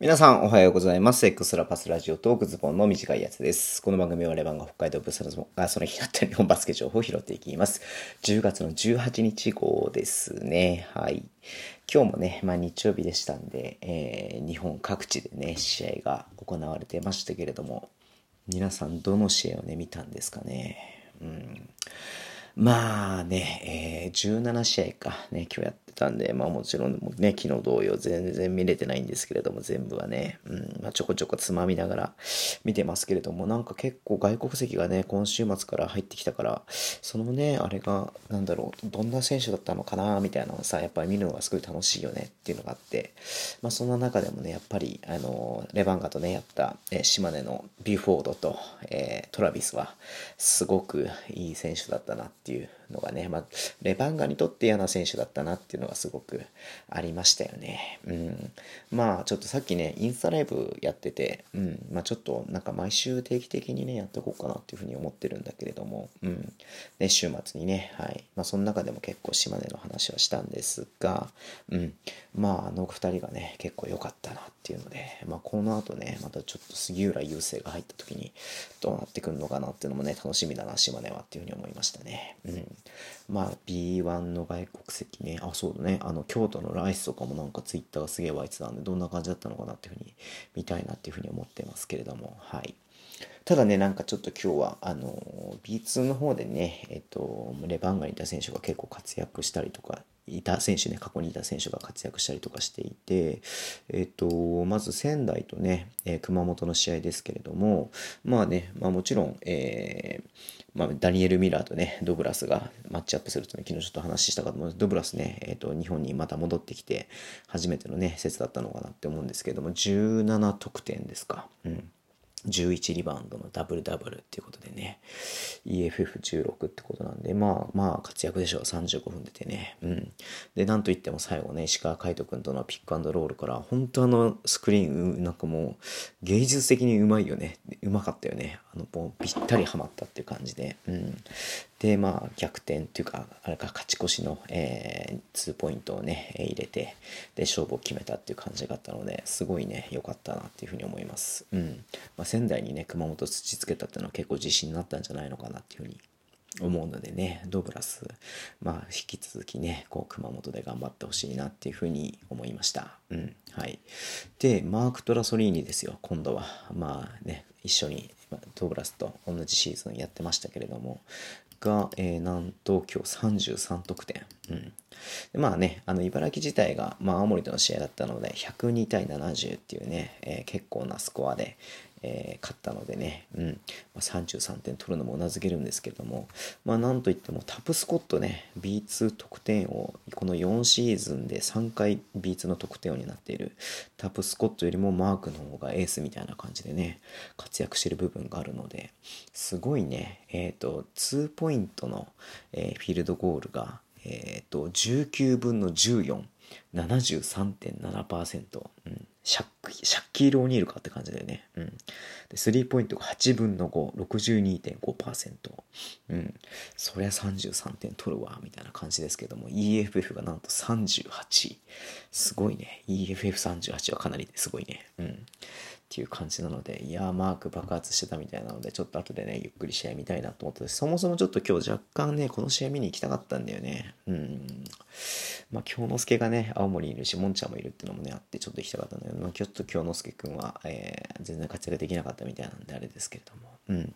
皆さんおはようございます。エクストラパスラジオトークズボンの短いやつです。この番組はレバンが北海道ブースがその日だった日本バスケ情報を拾っていきます。10月の18日号ですね。はい。今日もね、まあ日曜日でしたんで、えー日本各地でね、試合が行われてましたけれども、皆さんどの試合をね、見たんですかね。うん。まあね、えー17試合か、ね、今日やってたんで、まあもちろんね、昨日同様全然見れてないんですけれども、全部はね、うん、まあちょこちょこつまみながら見てますけれども、なんか結構外国籍がね、今週末から入ってきたから、そのね、あれが、なんだろう、どんな選手だったのかな、みたいなのをさ、やっぱり見るのがすごい楽しいよねっていうのがあって、まあそんな中でもね、やっぱり、あの、レバンガとね、やった、え島根のビュフォードと、えートラビスは、すごくいい選手だったなっていうのがね、まあ、レバンガにとって嫌な選手だったなっていうのがすごくありましたよね。うん。まあ、ちょっとさっきね、インスタライブやってて、うん。まあ、ちょっとなんか毎週定期的にね、やっていこうかなっていうふうに思ってるんだけれども、うん。ね、週末にね、はい。まあ、その中でも結構島根の話はしたんですが、うん。まあ、あの二人がね、結構良かったなっていうので、まあ、この後ね、またちょっと杉浦雄星が入った時にどうなってくるのかなっていうのもね、楽しみだな、島根はっていうふうに思いましたね。うん。まあ B1 の外国籍ね、あ、そうだね、あの京都のライスとかもなんかツイッターがすげえ湧いてたんで、どんな感じだったのかなっていうふうに見たいなっていうふうに思ってますけれども、はい。ただね、なんかちょっと今日は、あの、B2 の方でね、えっと、レバンガにいた選手が結構活躍したりとか、いた選手ね、過去にいた選手が活躍したりとかしていて、えっと、まず仙台とね、えー熊本の試合ですけれども、まあね、まあもちろん、えーまあ、ダニエル・ミラーとね、ドグラスがマッチアップするというのを昨日ちょっと話したかと思うんですドグラスね、えっ、と、日本にまた戻ってきて、初めてのね、説だったのかなって思うんですけれども、17得点ですか。うん。11リバウンドのダブルダブルっていうことでね、EFF16 ってことなんで、まあまあ活躍でしょう。35分出てね。うん。で、なんといっても最後ね、石川海人君とのピックアンドロールから、本当あのスクリーン、うなんかもう芸術的にうまいよね。うまかったよね。あの、もうぴったりハマったっていう感じで。うん。で、まあ逆転っていうか、あれか勝ち越しの、えー、2ポイントをね、入れて、で、勝負を決めたっていう感じがあったので、すごいね、良かったなっていうふうに思います。うん。まあ、仙台にね、熊本土つけたっていうのは結構自信になったんじゃないのかなっていうふうに思うのでね、ドグラス、まあ、引き続きね、こう、熊本で頑張ってほしいなっていうふうに思いました。うん、はい。で、マーク・トラソリーニですよ、今度は。まあね、一緒にドグラスと同じシーズンやってましたけれども、が、えーなんと今日33得点。うん。でまあね、あの、茨城自体が、まあ、青森との試合だったので、102対70っていうね、えー結構なスコアで、えー勝ったのでね、うん、まあ、33点取るのもうなずけるんですけれども、まあ、なんといってもタプスコットね、B2 得点王、この4シーズンで3回 B2 の得点王になっているタプスコットよりもマークの方がエースみたいな感じでね、活躍してる部分があるので、すごいね、えっ、と、2ポイントの、えーフィールドゴールが、えっ、と、19分の14、73.7%、うん、シャッキール・オニールかって感じだよね。うん。で、スリーポイントが8分の5、62.5%。うん。そりゃ33点取るわ、みたいな感じですけども、EFF がなんと38。すごいね。EFF38 はかなりすごいね。うん。っていう感じなので、いやー、マーク爆発してたみたいなので、ちょっと後でね、ゆっくり試合見たいなと思ってそもそもちょっと今日若干ね、この試合見に行きたかったんだよね。うん。まあ、京之助がね、青森にいるし、もんちゃんもいるっていうのもね、あって、ちょっと行きたかったんだけど、まあ、ちょっと京之助くんは、えー全然活躍できなかったみたいなんで、あれですけれども。うん。い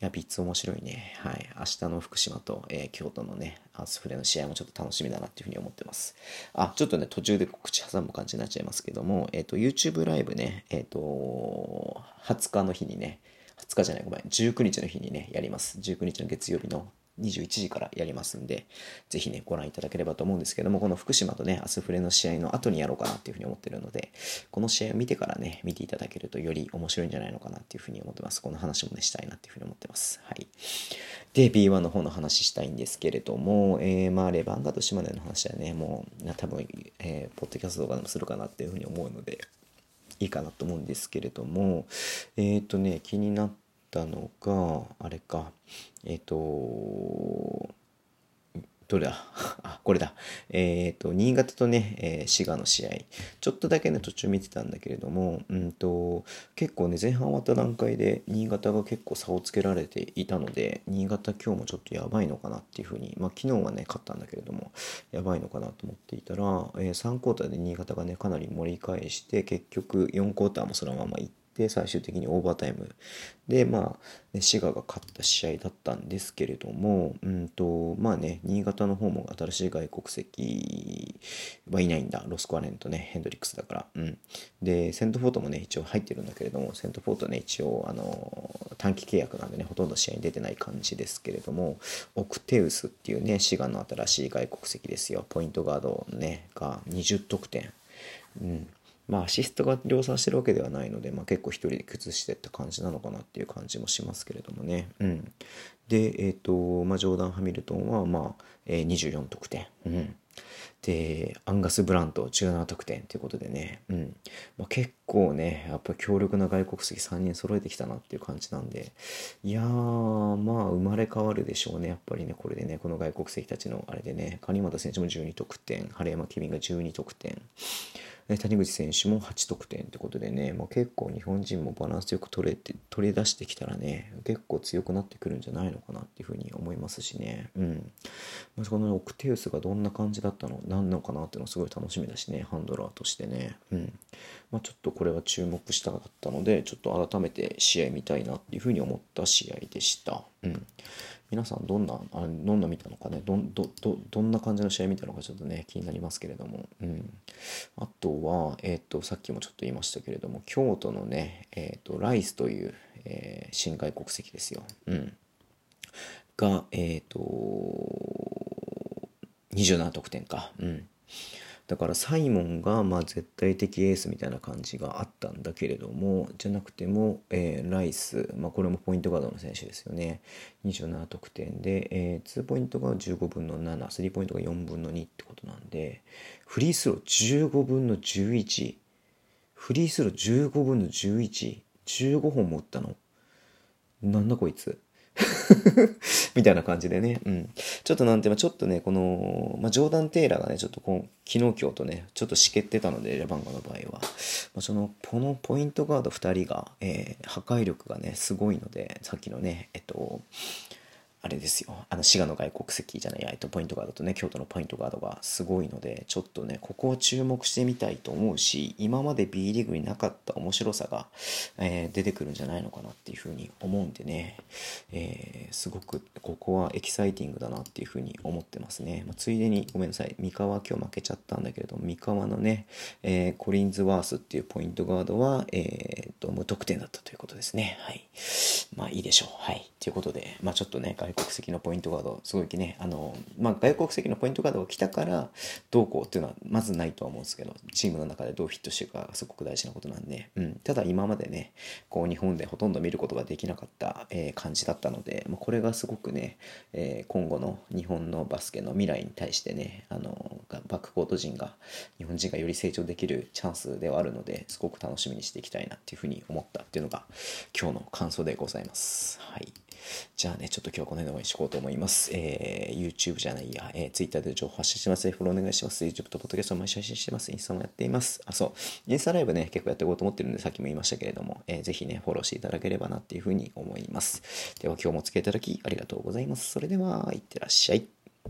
や、ビッツ面白いね。はい。明日の福島と、えー京都のね、アースフレの試合もちょっと楽しみだなっていうふうに思ってます。あ、ちょっとね、途中で口挟む感じになっちゃいますけども、えっ、と、YouTube ライブね、えっ、と、20日の日にね、20日じゃない、ごめん、19日の日にね、やります。19日の月曜日の21時からやりますんで、ぜひね、ご覧いただければと思うんですけども、この福島とね、アスフレの試合の後にやろうかなっていうふうに思ってるので、この試合を見てからね、見ていただけるとより面白いんじゃないのかなっていうふうに思ってます。この話もね、したいなっていうふうに思ってます。はい。で、B1 の方の話したいんですけれども、えー、まあ、レバンガと島根の話はね、もう、な多分、えーポッドキャスト動画でもするかなっていうふうに思うので、いいかなと思うんですけれども、えっ、とね、気になったのが、あれか、えっ、と、どれだ？あ、これだ。えっ、と、新潟とね、えー滋賀の試合、ちょっとだけね、途中見てたんだけれども、うんと、結構ね、前半終わった段階で、新潟が結構差をつけられていたので、新潟今日もちょっとやばいのかなっていうふうに、まあ、昨日はね、勝ったんだけれども、やばいのかなと思っていたら、えー3クォーターで新潟がね、かなり盛り返して、結局4クォーターもそのまま行って、で最終的にオーバータイム。でまあね滋賀が勝った試合だったんですけれどもうんとまあね新潟の方も新しい外国籍はいないんだ。ロスコアレンとねヘンドリックスだから。うん。でセントフォートもね一応入ってるんだけれどもセントフォートね一応あの短期契約なんでねほとんど試合に出てない感じですけれどもオクテウスっていうね滋賀の新しい外国籍ですよ。ポイントガードねが20得点。うん。まあアシストが量産してるわけではないので、まあ、結構一人で崩してった感じなのかなっていう感じもしますけれどもね。うん、で、えっ、と、まあ、ジョーダン・ハミルトンは、まあえー24得点。うん。で、アンガス・ブラント17得点ということでね、うん。まあ、結構ね、やっぱ強力な外国籍3人揃えてきたなっていう感じなんで、いやー、まあ生まれ変わるでしょうね、やっぱりね、これでね、この外国籍たちのあれでね、金俣選手も12得点、晴山ケビンが12得点、谷口選手も8得点ってことでね、まあ、結構日本人もバランスよく取れて取り出してきたらね結構強くなってくるんじゃないのかなっていうふうに思いますしね。うん、まあ、このオクテウスがどんな感じだったの何なのかなっていうのすごい楽しみだしねハンドラーとしてね。うん。まあ、ちょっとこれは注目したかったのでちょっと改めて試合見たいなっていうふうに思った試合でした。うん。皆さんどんなあどんな見たのかね？どんどどどんな感じの試合見たのかちょっとね気になりますけれども、うん、あとは、えっとさっきもちょっと言いましたけれども京都のね、えっとライスという、えー新外国籍ですよ、うん、がえっ、と27得点か、うん、だからサイモンがまあ絶対的エースみたいな感じがあったんだけれどもじゃなくても、えーライス、まあ、これもポイントガードの選手ですよね。27得点で、えー2ポイントが15分の7スリーポイントが4分の2ってことなんでフリースロー15分の11フリースロー15分の1115本も打ったの？なんだこいつ？みたいな感じでね、うん、ちょっとなんていうのちょっとねこの、まあ、ジョーダン・テイラーがねちょっとこう昨日今日とねちょっとしけってたのでレバンガの場合は、まあ、そのこのポイントガード2人が、えー破壊力がねすごいのでさっきのねえっとあれですよ。あの滋賀の外国籍じゃないえっとポイントガードとね京都のポイントガードがすごいのでちょっとねここを注目してみたいと思うし今まで B リーグになかった面白さが、えー出てくるんじゃないのかなっていうふうに思うんでね、えーすごくここはエキサイティングだなっていうふうに思ってますね、まあついでにごめんなさい三河今日負けちゃったんだけれども三河のね、えーコリンズワースっていうポイントガードは、えー、と無得点だったということですね。はい。まあいいでしょう。はい。ということでまあちょっとね外国籍のポイントガードすごいねあのまあ外国籍のポイントガードが来たからどうこうっていうのはまずないとは思うんですけどチームの中でどうフィットしていくかがすごく大事なことなんで、うん、ただ今までねこう日本でほとんど見ることができなかった、えー感じだったので、まあ、これがすごくね、えー今後の日本のバスケの未来に対してねあのバックコート陣が日本人がより成長できるチャンスではあるのですごく楽しみにしていきたいなっていうふうに思ったっていうのが今日の感想でございます。はいじゃあね、ちょっと今日はこの辺でお会いしこうと思います。えー YouTube じゃないや、えー Twitter で情報発信してます。フォローお願いします。YouTube と Podcast も毎週配信してます。インスタもやっています。あ、そう。インスタライブね、結構やっていこうと思ってるんで、さっきも言いましたけれども、えーぜひね、フォローしていただければなっていうふうに思います。では今日もお付き合いいただきありがとうございます。それでは、いってらっしゃい。